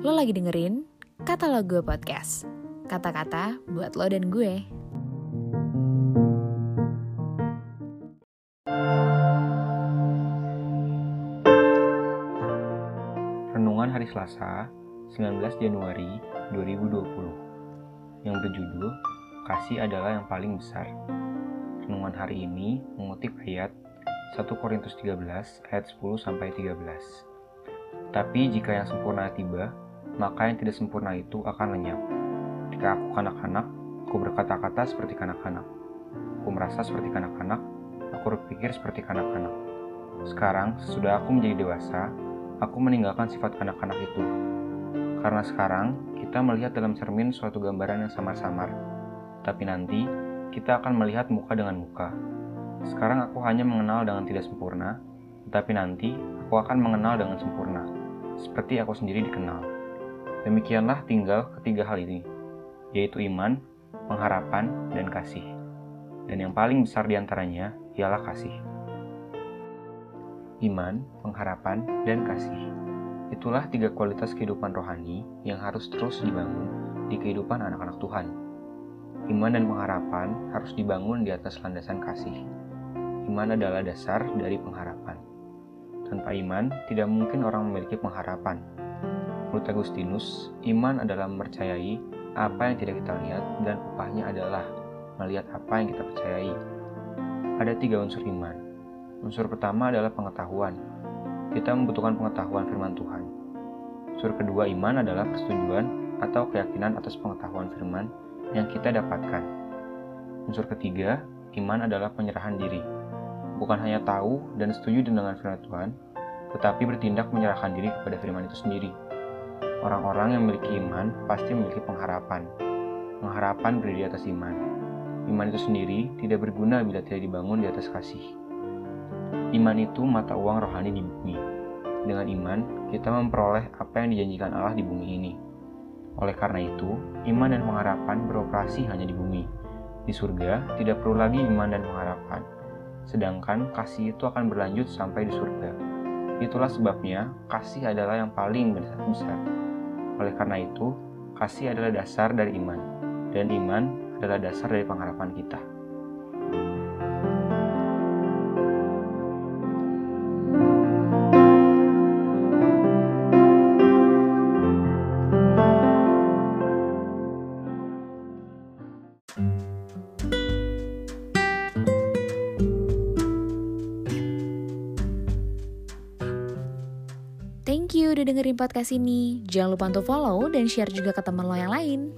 Lo lagi dengerin Kata Lo Gue Podcast. Kata-kata buat lo dan gue. Renungan Hari Selasa, 19 Januari 2020 yang berjudul Kasih adalah yang paling besar. Renungan hari ini mengutip ayat 1 Korintus 13 ayat 10 sampai 13. Tapi jika yang sempurna tiba, maka yang tidak sempurna itu akan lenyap. Ketika aku kanak-kanak, aku berkata-kata seperti kanak-kanak. Aku merasa seperti kanak-kanak, aku berpikir seperti kanak-kanak. Sekarang, sesudah aku menjadi dewasa, aku meninggalkan sifat kanak-kanak itu. Karena sekarang, kita melihat dalam cermin suatu gambaran yang samar-samar. Tapi nanti, kita akan melihat muka dengan muka. Sekarang aku hanya mengenal dengan tidak sempurna, tetapi nanti aku akan mengenal dengan sempurna, seperti aku sendiri dikenal. Demikianlah tinggal ketiga hal ini, yaitu iman, pengharapan, dan kasih. Dan yang paling besar di antaranya ialah kasih. Iman, pengharapan, dan kasih. Itulah tiga kualitas kehidupan rohani yang harus terus dibangun di kehidupan anak-anak Tuhan. Iman dan pengharapan harus dibangun di atas landasan kasih. Iman adalah dasar dari pengharapan. Tanpa iman, tidak mungkin orang memiliki pengharapan. Menurut Agustinus, iman adalah mempercayai apa yang tidak kita lihat dan upahnya adalah melihat apa yang kita percayai. Ada tiga unsur iman. Unsur pertama adalah pengetahuan. Kita membutuhkan pengetahuan firman Tuhan. Unsur kedua iman adalah persetujuan atau keyakinan atas pengetahuan firman yang kita dapatkan. Unsur ketiga, iman adalah penyerahan diri. Bukan hanya tahu dan setuju dengan firman Tuhan, tetapi bertindak menyerahkan diri kepada firman itu sendiri. Orang-orang yang memiliki iman pasti memiliki pengharapan. Pengharapan berdiri di atas iman. Iman itu sendiri tidak berguna bila tidak dibangun di atas kasih. Iman itu mata uang rohani di bumi. Dengan iman, kita memperoleh apa yang dijanjikan Allah di bumi ini. Oleh karena itu, iman dan pengharapan beroperasi hanya di bumi. Di surga, tidak perlu lagi iman dan pengharapan. Sedangkan kasih itu akan berlanjut sampai di surga. Itulah sebabnya kasih adalah yang paling besar. Oleh karena itu, kasih adalah dasar dari iman, dan iman adalah dasar dari pengharapan kita. Thank you udah dengerin podcast ini. Jangan lupa untuk follow dan share juga ke teman lo yang lain.